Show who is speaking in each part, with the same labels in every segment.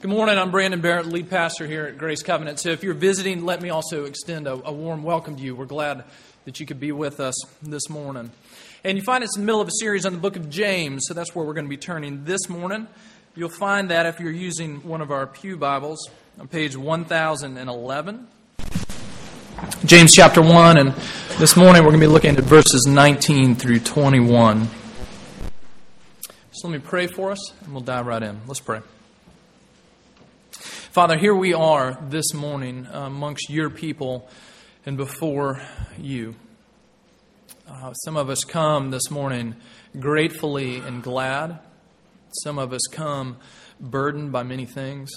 Speaker 1: Good morning. I'm Brandon Barrett, lead pastor here at Grace Covenant. So if you're visiting, let me also extend a, a, warm welcome to you. We're glad that you could be with us this morning. And you find it's in the middle of a series on the book of James, so that's where we're going to be turning this morning. You'll find that if you're using one of our Pew Bibles on page 1011. James chapter 1, and this morning we're going to be looking at verses 19 through 21. So let me pray for us, and we'll dive right in. Let's pray. Father, here we are this morning amongst your people and before you. Uh, some of us come this morning gratefully and glad. Some of us come burdened by many things.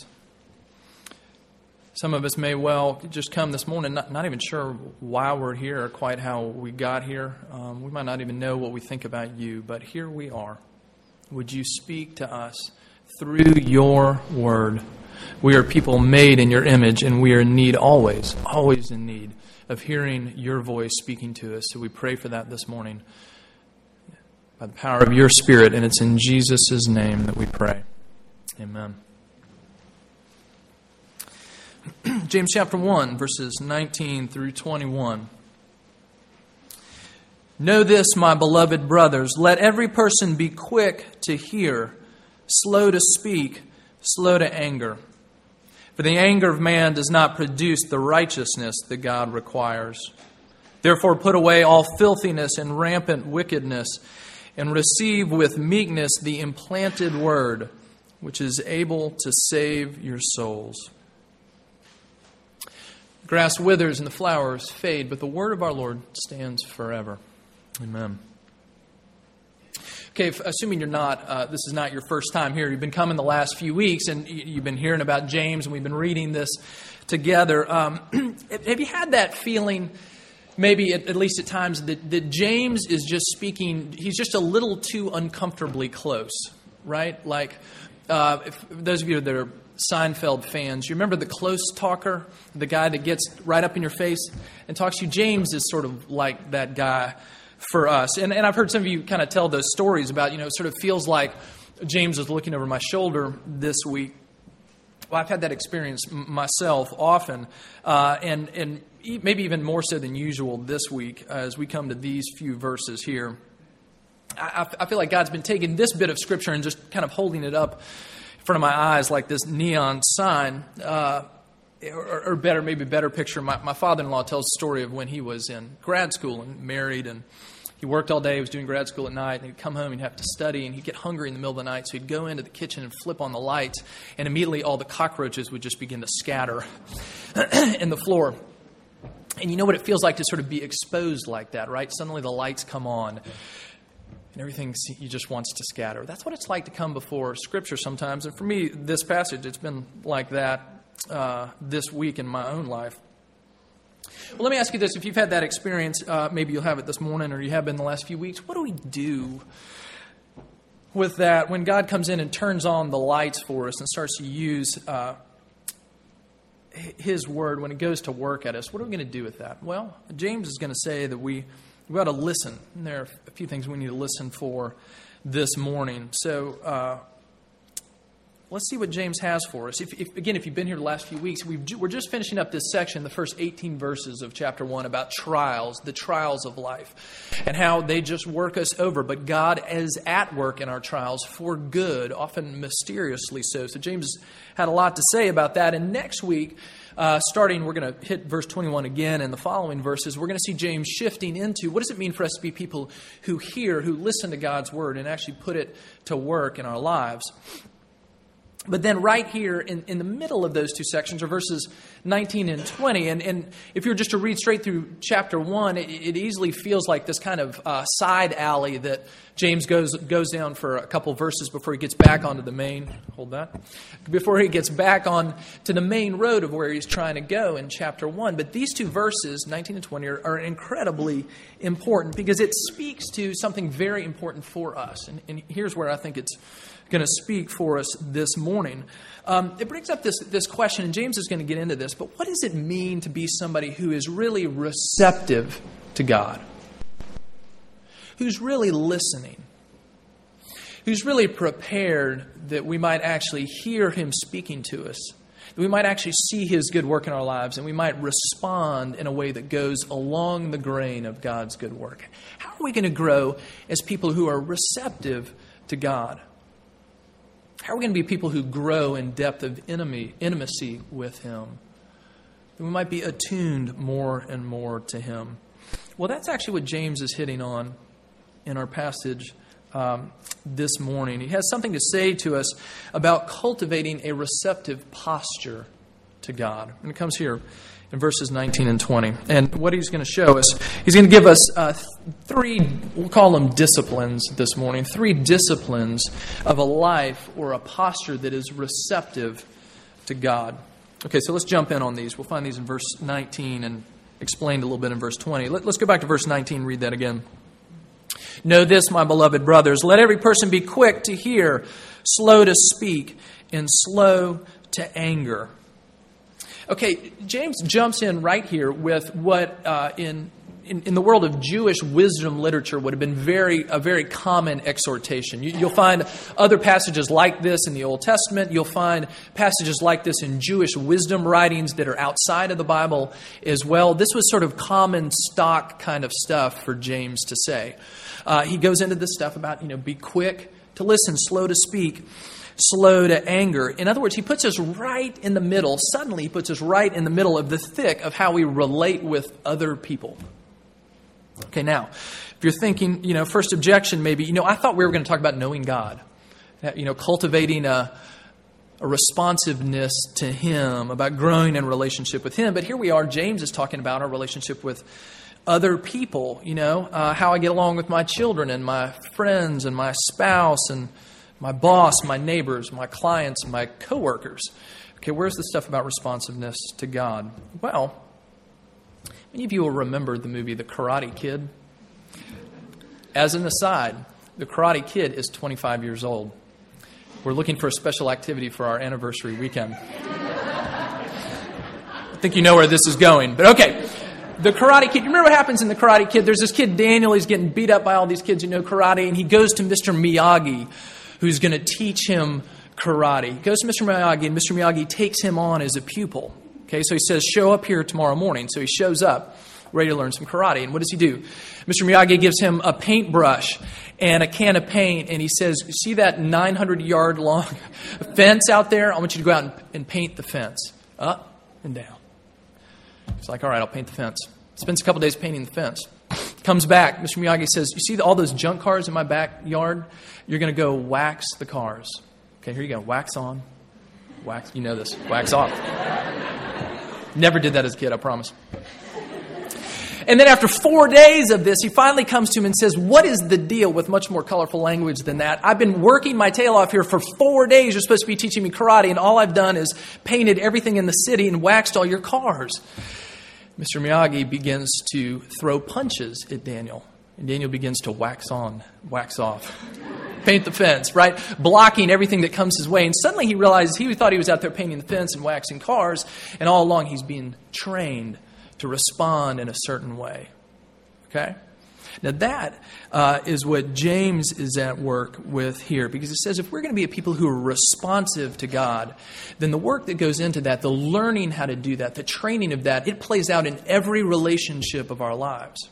Speaker 1: Some of us may well just come this morning not, not even sure why we're here or quite how we got here. Um, we might not even know what we think about you, but here we are. Would you speak to us through your word? We are people made in your image, and we are in need always, always in need of hearing your voice speaking to us. So we pray for that this morning by the power of your Spirit, and it's in Jesus' name that we pray. Amen. James chapter 1, verses 19 through 21. Know this, my beloved brothers. Let every person be quick to hear, slow to speak, slow to anger for the anger of man does not produce the righteousness that God requires. Therefore, put away all filthiness and rampant wickedness, and receive with meekness the implanted word, which is able to save your souls. Grass withers and the flowers fade, but the word of our Lord stands forever. Amen. Okay, assuming you're not, uh, this is not your first time here, you've been coming the last few weeks and you've been hearing about James and we've been reading this together. Um, have you had that feeling, maybe at, at least at times, that, that James is just speaking, he's just a little too uncomfortably close, right? Like, uh, if, those of you that are Seinfeld fans, you remember the close talker, the guy that gets right up in your face and talks to you? James is sort of like that guy for us. And, and I've heard some of you kind of tell those stories about, you know, sort of feels like James was looking over my shoulder this week. Well, I've had that experience myself often, uh, and, and maybe even more so than usual this week as we come to these few verses here. I, I feel like God's been taking this bit of Scripture and just kind of holding it up in front of my eyes like this neon sign. Uh, or, or, better, maybe better picture. My, my father in law tells the story of when he was in grad school and married and he worked all day, he was doing grad school at night, and he'd come home and he'd have to study, and he'd get hungry in the middle of the night, so he'd go into the kitchen and flip on the lights, and immediately all the cockroaches would just begin to scatter in the floor. And you know what it feels like to sort of be exposed like that, right? Suddenly the lights come on, and everything you just wants to scatter. That's what it's like to come before Scripture sometimes. And for me, this passage, it's been like that uh, this week in my own life. Well, let me ask you this. If you've had that experience, uh, maybe you'll have it this morning or you have been the last few weeks. What do we do with that when God comes in and turns on the lights for us and starts to use uh, His word when it goes to work at us? What are we going to do with that? Well, James is going to say that we, we ought to listen. And there are a few things we need to listen for this morning. So, uh, let's see what James has for us. If, if, again, if you've been here the last few weeks, we are just finishing up this section, the first 18 verses of chapter 1, about trials, the trials of life, and how they just work us over. But God is at work in our trials for good, often mysteriously so. So James had a lot to say about that. And next week, uh, starting, we're going to hit verse 21 again and the following verses. We're going to see James shifting into what does it mean for us to be people who hear, who listen to God's word, and actually put it to work in our lives. But then, right here in, in the middle of those two sections are verses 19 and 20. And, and if you're just to read straight through chapter 1, it, it easily feels like this kind of uh, side alley that James goes, goes down for a couple verses before he gets back onto the main. Hold that. Before he gets back on to the main road of where he's trying to go in chapter 1. But these two verses, 19 and 20, are, are incredibly important because it speaks to something very important for us. And, and here's where I think it's going to speak for us this morning. Um, it brings up this, this question, and James is going to get into this, but what does it mean to be somebody who is really receptive to God? Who's really listening? who's really prepared that we might actually hear him speaking to us, that we might actually see his good work in our lives, and we might respond in a way that goes along the grain of God's good work. How are we going to grow as people who are receptive to God? How are we going to be people who grow in depth of enemy, intimacy with him? That we might be attuned more and more to him. Well, that's actually what James is hitting on in our passage um, this morning. He has something to say to us about cultivating a receptive posture to God. And it comes here in verses 19 and 20. And what he's going to show us, he's going to give us uh, three, we'll call them disciplines this morning, three disciplines of a life or a posture that is receptive to God. Okay, so let's jump in on these. We'll find these in verse 19 and explained a little bit in verse 20. Let, us go back to verse 19 read that again. Know this, my beloved brothers. Let every person be quick to hear, slow to speak, and slow to anger. Okay, James jumps in right here with what uh, in in, in, the world of Jewish wisdom literature would have been very a very common exhortation. You, will find other passages like this in the Old Testament. You'll find passages like this in Jewish wisdom writings that are outside of the Bible as well. This was sort of common stock kind of stuff for James to say. Uh, he goes into this stuff about you know be quick to listen, slow to speak slow to anger. In other words, he puts us right in the middle. Suddenly, he puts us right in the middle of the thick of how we relate with other people. Okay, now, if you're thinking, you know, first objection maybe, you know, I thought we were going to talk about knowing God, you know, cultivating a, a responsiveness to Him, about growing in relationship with Him. But here we are, James is talking about our relationship with other people, you know, uh, how I get along with my children and my friends and my spouse and my boss, my neighbors, my clients, my coworkers. Okay, where's the stuff about responsiveness to God? Well, Many of you will remember the movie The Karate Kid. As an aside, The Karate Kid is 25 years old. We're looking for a special activity for our anniversary weekend. I think you know where this is going, but okay. The Karate Kid, you remember what happens in The Karate Kid? There's this kid, Daniel, he's getting beat up by all these kids who know karate, and he goes to Mr. Miyagi, who's going to teach him karate. He goes to Mr. Miyagi, and Mr. Miyagi takes him on as a pupil. Okay, so he says, Show up here tomorrow morning. So he shows up, ready to learn some karate. And what does he do? Mr. Miyagi gives him a paintbrush and a can of paint, and he says, See that 900 yard long fence out there? I want you to go out and, and paint the fence up and down. He's like, All right, I'll paint the fence. Spends a couple days painting the fence. Comes back. Mr. Miyagi says, You see all those junk cars in my backyard? You're going to go wax the cars. Okay, here you go. Wax on. Wax, you know this. Wax off. Never did that as a kid, I promise. And then after four days of this, he finally comes to him and says, What is the deal with much more colorful language than that? I've been working my tail off here for four days. You're supposed to be teaching me karate, and all I've done is painted everything in the city and waxed all your cars. Mr. Miyagi begins to throw punches at Daniel, and Daniel begins to wax on, wax off paint the fence, right? Blocking everything that comes his way. And suddenly he realizes he thought he was out there painting the fence and waxing cars, and all along he's being trained to respond in a certain way. Okay? Now, that uh, is what James is at work with here, because it says if we're going to be a people who are responsive to God, then the work that goes into that, the learning how to do that, the training of that, it plays out in every relationship of our lives.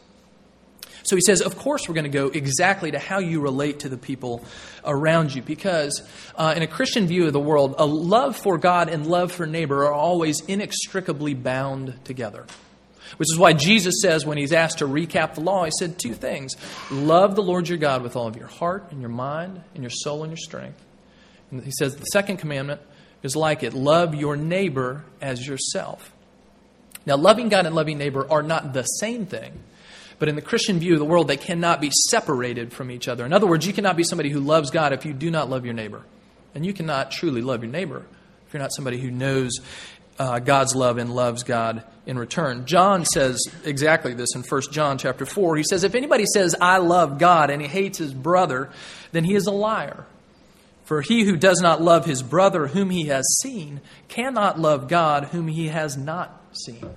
Speaker 1: So he says, of course, we're going to go exactly to how you relate to the people around you. Because uh, in a Christian view of the world, a love for God and love for neighbor are always inextricably bound together. Which is why Jesus says, when he's asked to recap the law, he said two things Love the Lord your God with all of your heart and your mind and your soul and your strength. And he says, the second commandment is like it love your neighbor as yourself. Now, loving God and loving neighbor are not the same thing. But in the Christian view of the world, they cannot be separated from each other. In other words, you cannot be somebody who loves God if you do not love your neighbor. And you cannot truly love your neighbor if you're not somebody who knows uh, God's love and loves God in return. John says exactly this in 1 John chapter 4. He says, If anybody says, I love God, and he hates his brother, then he is a liar. For he who does not love his brother whom he has seen cannot love God whom he has not seen.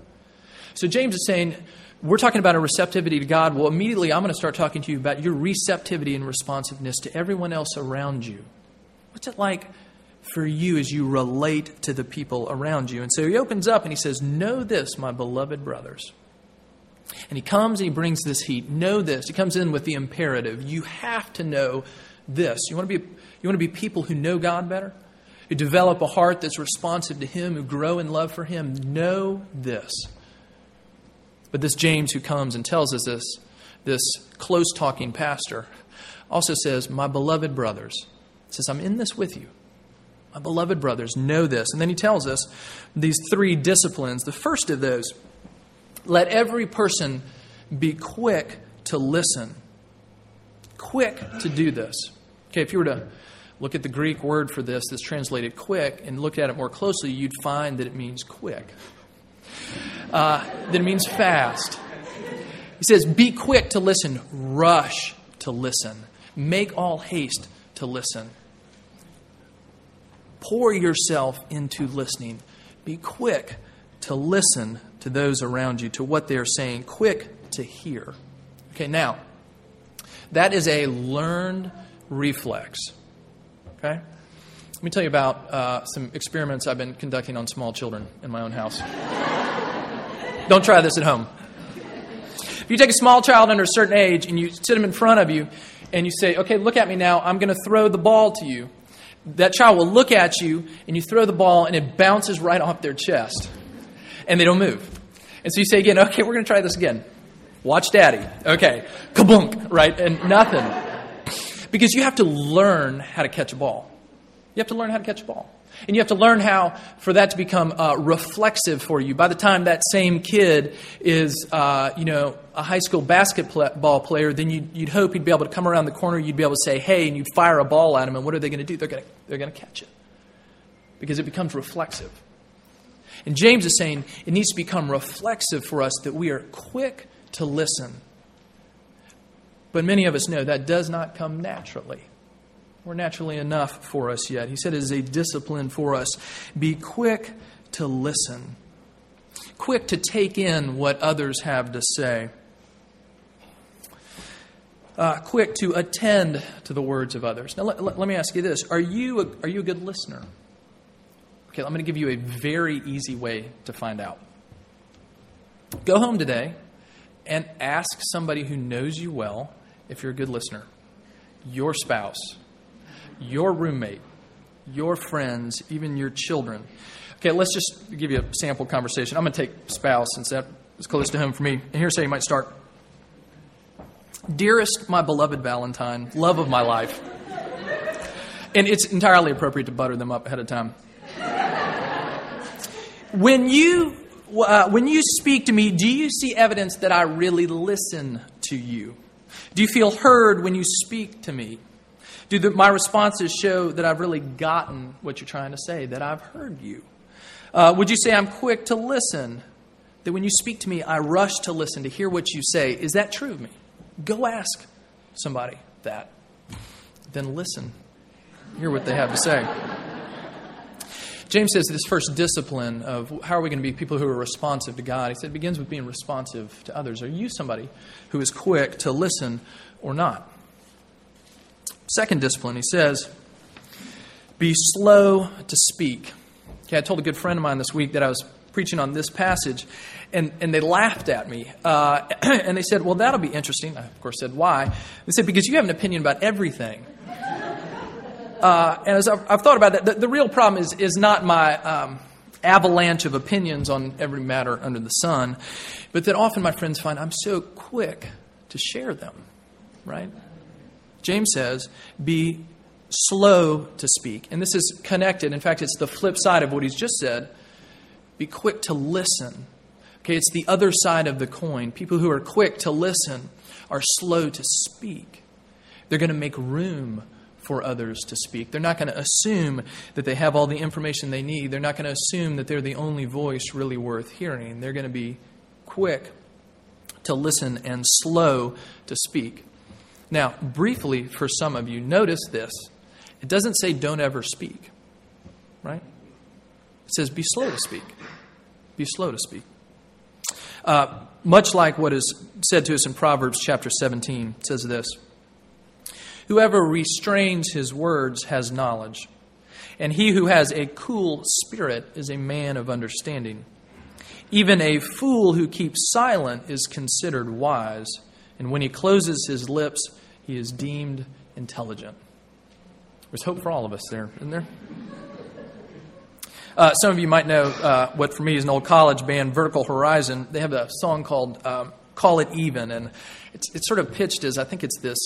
Speaker 1: So James is saying, we're talking about a receptivity to God. Well, immediately I'm going to start talking to you about your receptivity and responsiveness to everyone else around you. What's it like for you as you relate to the people around you? And so he opens up and he says, Know this, my beloved brothers. And he comes and he brings this heat. Know this. He comes in with the imperative. You have to know this. You want to be, you want to be people who know God better? Who develop a heart that's responsive to Him, who grow in love for Him? Know this. But this James who comes and tells us this, this close talking pastor, also says, My beloved brothers, says, I'm in this with you. My beloved brothers, know this. And then he tells us these three disciplines. The first of those let every person be quick to listen. Quick to do this. Okay, if you were to look at the Greek word for this that's translated quick and look at it more closely, you'd find that it means quick. Uh, that it means fast. He says, Be quick to listen, rush to listen, make all haste to listen. Pour yourself into listening. Be quick to listen to those around you, to what they're saying, quick to hear. Okay, now, that is a learned reflex. Okay? Let me tell you about uh, some experiments I've been conducting on small children in my own house. Don't try this at home. If you take a small child under a certain age and you sit them in front of you and you say, okay, look at me now, I'm going to throw the ball to you, that child will look at you and you throw the ball and it bounces right off their chest and they don't move. And so you say again, okay, we're going to try this again. Watch daddy. Okay. Kabunk, right? And nothing. Because you have to learn how to catch a ball. You have to learn how to catch a ball. And you have to learn how for that to become uh, reflexive for you. By the time that same kid is, uh, you know, a high school basketball player, then you'd, you'd, hope he'd be able to come around the corner, you'd be able to say, hey, and you'd fire a ball at him, and what are they going to do? They're going to they're going to catch it. Because it becomes reflexive. And James is saying it needs to become reflexive for us that we are quick to listen. But many of us know that does not come naturally or naturally enough for us yet. He said it is a discipline for us. Be quick to listen, quick to take in what others have to say, uh, quick to attend to the words of others. Now, let, let, let me ask you this Are you a, are you a good listener? Okay, I'm going to give you a very easy way to find out. Go home today and ask somebody who knows you well if you're a good listener. Your spouse, your roommate, your friends, even your children. Okay, let's just give you a sample conversation. I'm going to take spouse since that is close to home for me. And here's how you might start Dearest, my beloved Valentine, love of my life. And it's entirely appropriate to butter them up ahead of time when you uh, when you speak to me, do you see evidence that I really listen to you? Do you feel heard when you speak to me? Do the, my responses show that I've really gotten what you're trying to say, that I've heard you? Uh, would you say I'm quick to listen? That when you speak to me, I rush to listen to hear what you say. Is that true of me? Go ask somebody that. Then listen. Hear what they have to say. James says this first discipline of how are we going to be people who are responsive to God, he said it begins with being responsive to others. Are you somebody who is quick to listen or not? Second discipline, he says, be slow to speak. Okay, I told a good friend of mine this week that I was preaching on this passage, and, and they laughed at me. Uh, and they said, Well, that'll be interesting. I, of course, said, Why? They said, Because you have an opinion about everything. Uh, and as I've, I've, thought about that, the, the, real problem is, is not my um, avalanche of opinions on every matter under the sun, but that often my friends find I'm so quick to share them, right? James says, be slow to speak. And this is connected. In fact, it's the flip side of what he's just said. Be quick to listen. Okay, it's the other side of the coin. People who are quick to listen are slow to speak. They're going to make room for others to speak. They're not going to assume that they have all the information they need. They're not going to assume that they're the only voice really worth hearing. They're going to be quick to listen and slow to speak. Now, briefly, for some of you, notice this. It doesn't say don't ever speak, right? It says be slow to speak. Be slow to speak. Uh, much like what is said to us in Proverbs chapter 17, it says this Whoever restrains his words has knowledge, and he who has a cool spirit is a man of understanding. Even a fool who keeps silent is considered wise, and when he closes his lips, he is deemed intelligent. There's hope for all of us there, isn't there? Uh, some of you might know uh, what for me is an old college band, Vertical Horizon. They have a song called um, Call It Even, and it's, it's sort of pitched as I think it's this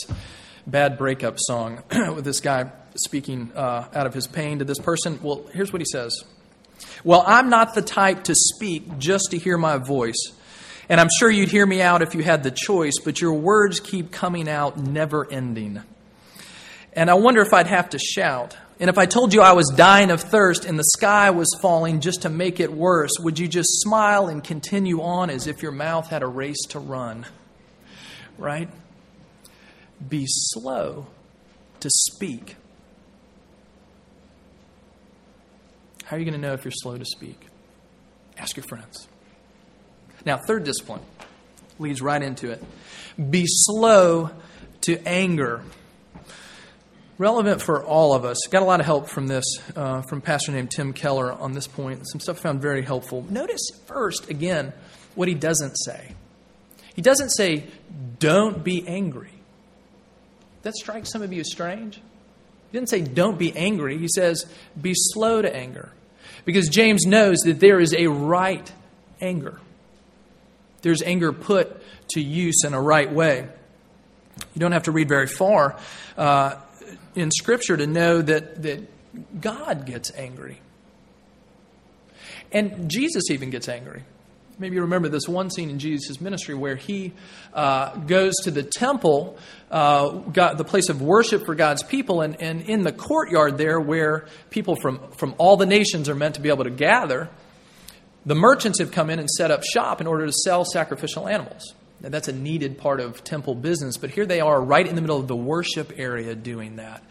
Speaker 1: bad breakup song with this guy speaking uh, out of his pain to this person. Well, here's what he says Well, I'm not the type to speak just to hear my voice. And I'm sure you'd hear me out if you had the choice, but your words keep coming out never ending. And I wonder if I'd have to shout. And if I told you I was dying of thirst and the sky was falling just to make it worse, would you just smile and continue on as if your mouth had a race to run? Right? Be slow to speak. How are you going to know if you're slow to speak? Ask your friends. Now, third discipline leads right into it. Be slow to anger. Relevant for all of us. Got a lot of help from this, uh, from pastor named Tim Keller on this point. Some stuff I found very helpful. Notice first, again, what he doesn't say. He doesn't say, don't be angry. That strikes some of you as strange. He didn't say, don't be angry. He says, be slow to anger. Because James knows that there is a right anger. There's anger put to use in a right way. You don't have to read very far uh, in Scripture to know that, that God gets angry. And Jesus even gets angry. Maybe you remember this one scene in Jesus' ministry where he uh, goes to the temple, uh, the place of worship for God's people, and, and in the courtyard there, where people from, from all the nations are meant to be able to gather, the merchants have come in and set up shop in order to sell sacrificial animals. Now, that's a needed part of temple business, but here they are right in the middle of the worship area doing that.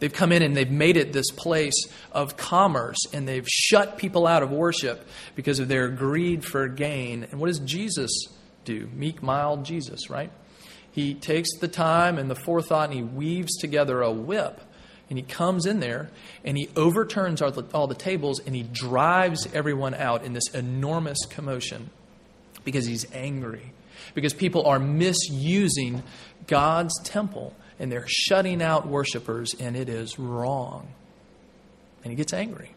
Speaker 1: They've come in and they've made it this place of commerce and they've shut people out of worship because of their greed for gain. And what does Jesus do? Meek, mild Jesus, right? He takes the time and the forethought and he weaves together a whip and he comes in there and he overturns all the, all the tables and he drives everyone out in this enormous commotion because he's angry. Because people are misusing God's temple and they're shutting out worshipers, and it is wrong. And he gets angry.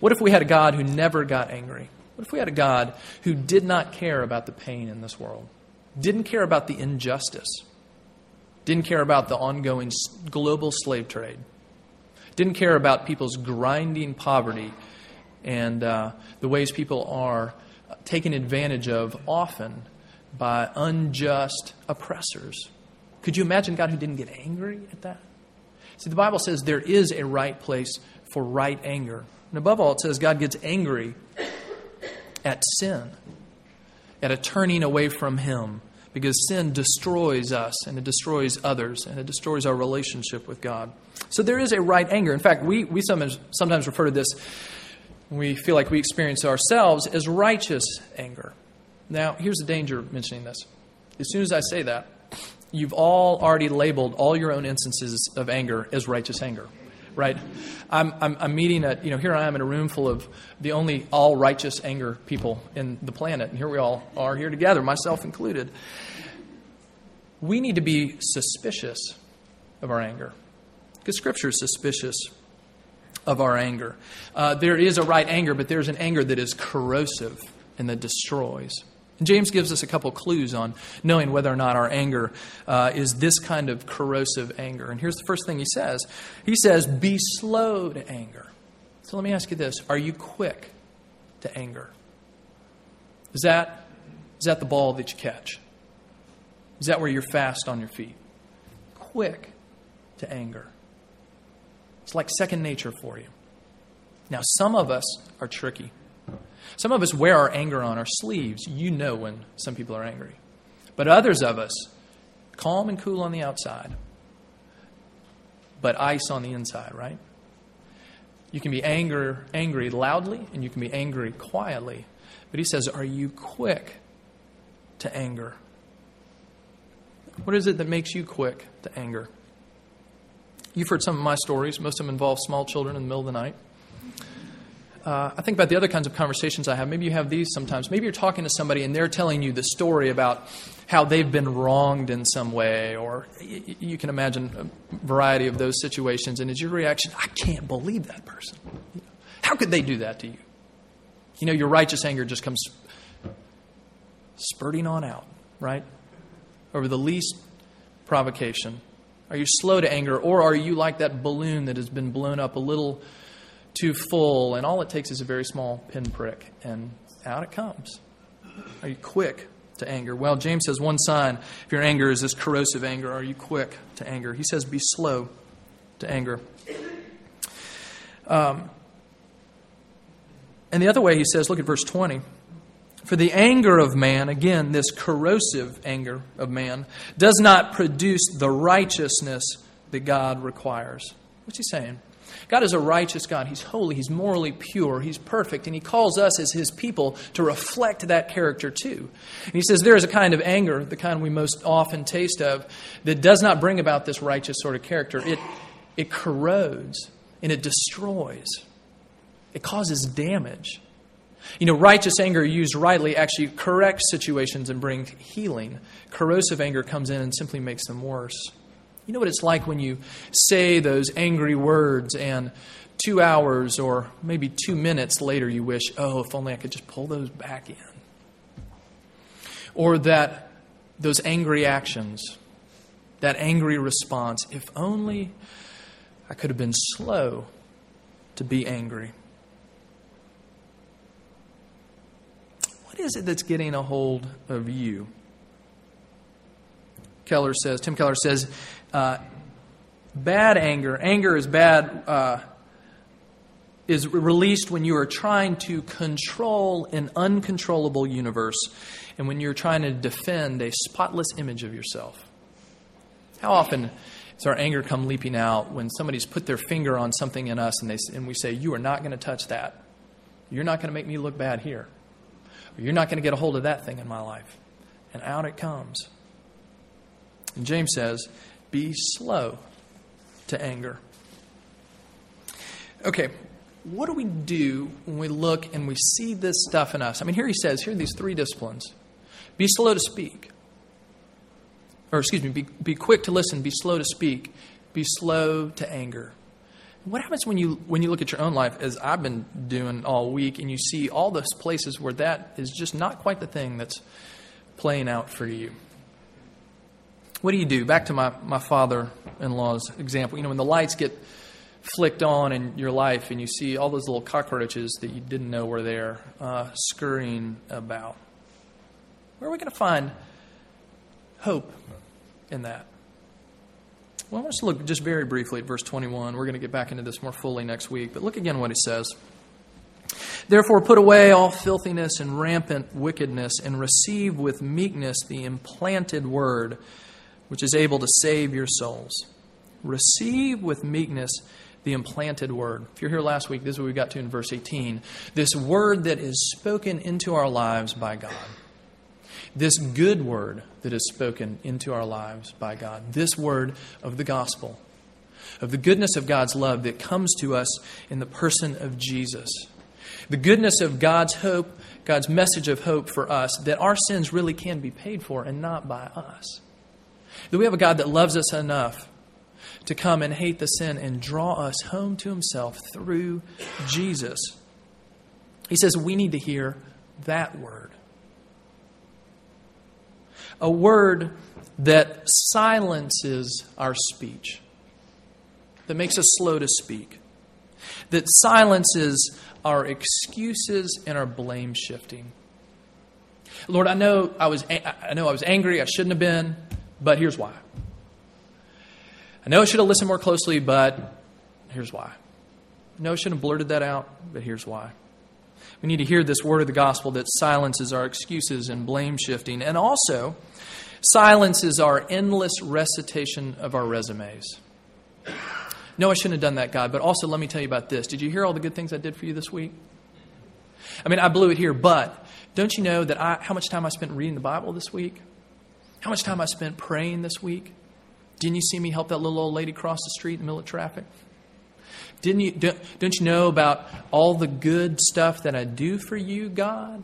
Speaker 1: What if we had a God who never got angry? What if we had a God who did not care about the pain in this world, didn't care about the injustice, didn't care about the ongoing global slave trade, didn't care about people's grinding poverty and uh, the ways people are taken advantage of often by unjust oppressors? Could you imagine God who didn't get angry at that? See, the Bible says there is a right place for right anger. And above all, it says God gets angry at sin, at a turning away from Him, because sin destroys us and it destroys others and it destroys our relationship with God. So there is a right anger. In fact, we, we sometimes, sometimes refer to this, we feel like we experience ourselves, as righteous anger. Now, here's the danger of mentioning this. As soon as I say that, you've all already labeled all your own instances of anger as righteous anger, right? I'm, I'm, I'm, meeting at, you know, here I am in a room full of the only all righteous anger people in the planet, and here we all are here together, myself included. We need to be suspicious of our anger because Scripture is suspicious of our anger. Uh, there is a right anger, but there's an anger that is corrosive and that destroys. And James gives us a couple clues on knowing whether or not our anger uh, is this kind of corrosive anger. And here's the first thing he says He says, Be slow to anger. So let me ask you this Are you quick to anger? Is that, is that the ball that you catch? Is that where you're fast on your feet? Quick to anger. It's like second nature for you. Now, some of us are tricky. Some of us wear our anger on our sleeves. You know when some people are angry. But others of us, calm and cool on the outside, but ice on the inside, right? You can be anger, angry loudly, and you can be angry quietly. But he says, Are you quick to anger? What is it that makes you quick to anger? You've heard some of my stories. Most of them involve small children in the middle of the night. Uh, I think about the other kinds of conversations I have. Maybe you have these sometimes. Maybe you're talking to somebody and they're telling you the story about how they've been wronged in some way, or y- you can imagine a variety of those situations. And is your reaction, I can't believe that person? How could they do that to you? You know, your righteous anger just comes spurting on out, right? Over the least provocation. Are you slow to anger, or are you like that balloon that has been blown up a little too full, and all it takes is a very small pinprick, and out it comes? Are you quick to anger? Well, James says one sign if your anger is this corrosive anger, are you quick to anger? He says be slow to anger. Um, and the other way he says, look at verse 20. For the anger of man, again, this corrosive anger of man, does not produce the righteousness that God requires. What's he saying? God is a righteous God. He's holy. He's morally pure. He's perfect. And He calls us as His people to reflect that character too. And He says there is a kind of anger, the kind we most often taste of, that does not bring about this righteous sort of character. It, it corrodes and it destroys, it causes damage. You know, righteous anger used rightly actually corrects situations and brings healing. Corrosive anger comes in and simply makes them worse. You know what it's like when you say those angry words and two hours or maybe two minutes later you wish, oh, if only I could just pull those back in. Or that those angry actions, that angry response, if only I could have been slow to be angry. What is it that's getting a hold of you? Keller says, Tim Keller says, uh, bad anger, anger is bad, uh, is released when you are trying to control an uncontrollable universe and when you're trying to defend a spotless image of yourself. How often does our anger come leaping out when somebody's put their finger on something in us and, they, and we say, You are not going to touch that. You're not going to make me look bad here. Or you're not going to get a hold of that thing in my life. And out it comes. And James says, be slow to anger. Okay, what do we do when we look and we see this stuff in us? I mean, here he says, here are these three disciplines be slow to speak. Or, excuse me, be, be quick to listen, be slow to speak, be slow to anger. What happens when you when you look at your own life, as I've been doing all week, and you see all those places where that is just not quite the thing that's playing out for you? What do you do? Back to my, my father in law's example. You know, when the lights get flicked on in your life and you see all those little cockroaches that you didn't know were there uh, scurrying about, where are we going to find hope in that? Well, let's look just very briefly at verse 21. We're going to get back into this more fully next week, but look again what he says. Therefore, put away all filthiness and rampant wickedness, and receive with meekness the implanted word which is able to save your souls. Receive with meekness the implanted word. If you're here last week, this is what we got to in verse 18. This word that is spoken into our lives by God. This good word that is spoken into our lives by God. This word of the gospel, of the goodness of God's love that comes to us in the person of Jesus. The goodness of God's hope, God's message of hope for us, that our sins really can be paid for and not by us. That we have a God that loves us enough to come and hate the sin and draw us home to himself through Jesus. He says we need to hear that word. A word that silences our speech, that makes us slow to speak, that silences our excuses and our blame shifting. Lord, I know I was I know I was angry, I shouldn't have been. But here's why. I know I should have listened more closely, but here's why. I know I shouldn't have blurted that out, but here's why. We need to hear this word of the gospel that silences our excuses and blame shifting, and also silences our endless recitation of our resumes. No, I shouldn't have done that, God, but also let me tell you about this. Did you hear all the good things I did for you this week? I mean, I blew it here, but don't you know that I, how much time I spent reading the Bible this week? How much time I spent praying this week? Didn't you see me help that little old lady cross the street in the middle of traffic? Didn't you, don't, you know about all the good stuff that I do for you, God?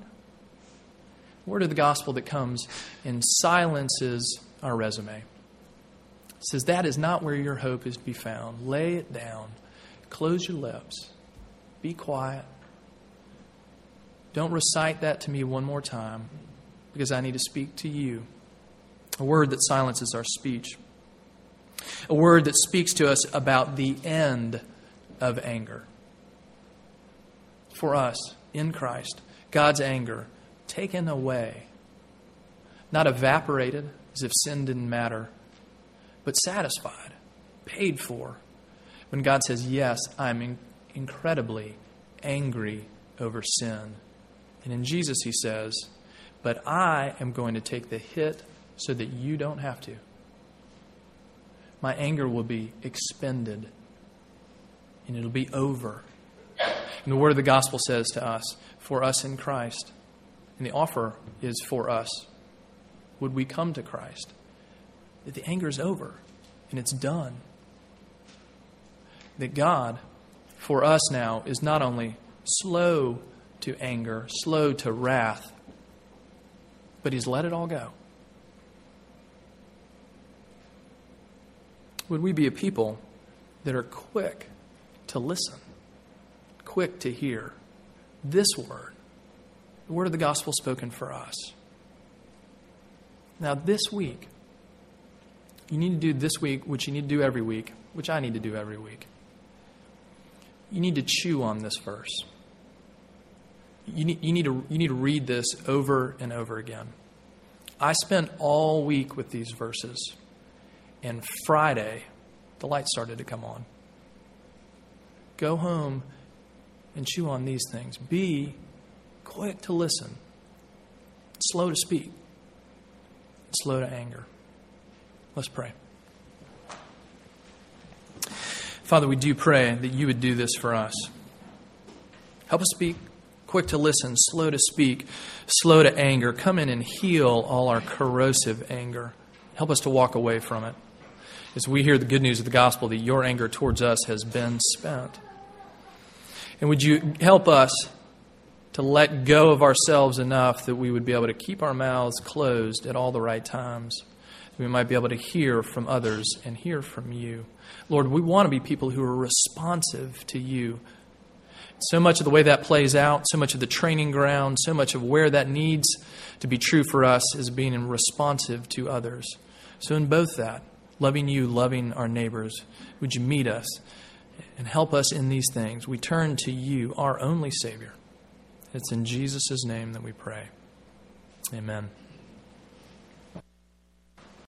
Speaker 1: Word of the gospel that comes and silences our resume. It says that is not where your hope is to be found. Lay it down. Close your lips. Be quiet. Don't recite that to me one more time because I need to speak to you. A word that silences our speech. A word that speaks to us about the end of anger. For us, in Christ, God's anger taken away, not evaporated as if sin didn't matter, but satisfied, paid for. When God says, Yes, I'm in- incredibly angry over sin. And in Jesus, he says, But I am going to take the hit so that you don't have to. My anger will be expended and it'll be over. And the word of the gospel says to us, for us in Christ, and the offer is for us, would we come to Christ? That the anger is over and it's done. That God, for us now, is not only slow to anger, slow to wrath, but He's let it all go. Would we be a people that are quick to listen, quick to hear this word, the word of the gospel spoken for us? Now, this week, you need to do this week, which you need to do every week, which I need to do every week. You need to chew on this verse. You need, you need, to, you need to read this over and over again. I spent all week with these verses, and Friday, the light started to come on. Go home and chew on these things. Be quick to listen, slow to speak, slow to anger. Let's pray. Father, we do pray that you would do this for us. Help us speak quick to listen, slow to speak, slow to anger. Come in and heal all our corrosive anger. Help us to walk away from it. As we hear the good news of the gospel that your anger towards us has been spent. And would you help us to let go of ourselves enough that we would be able to keep our mouths closed at all the right times? we might be able to hear from others and hear from you. Lord, we want to be people who are responsive to you. So much of the way that plays out, so much of the training ground, so much of where that needs to be true for us is being responsive to others. So, in both that, loving you, loving our neighbors, would you meet us and help us in these things? We turn to you, our only Savior. It's in Jesus' name that we pray. Amen.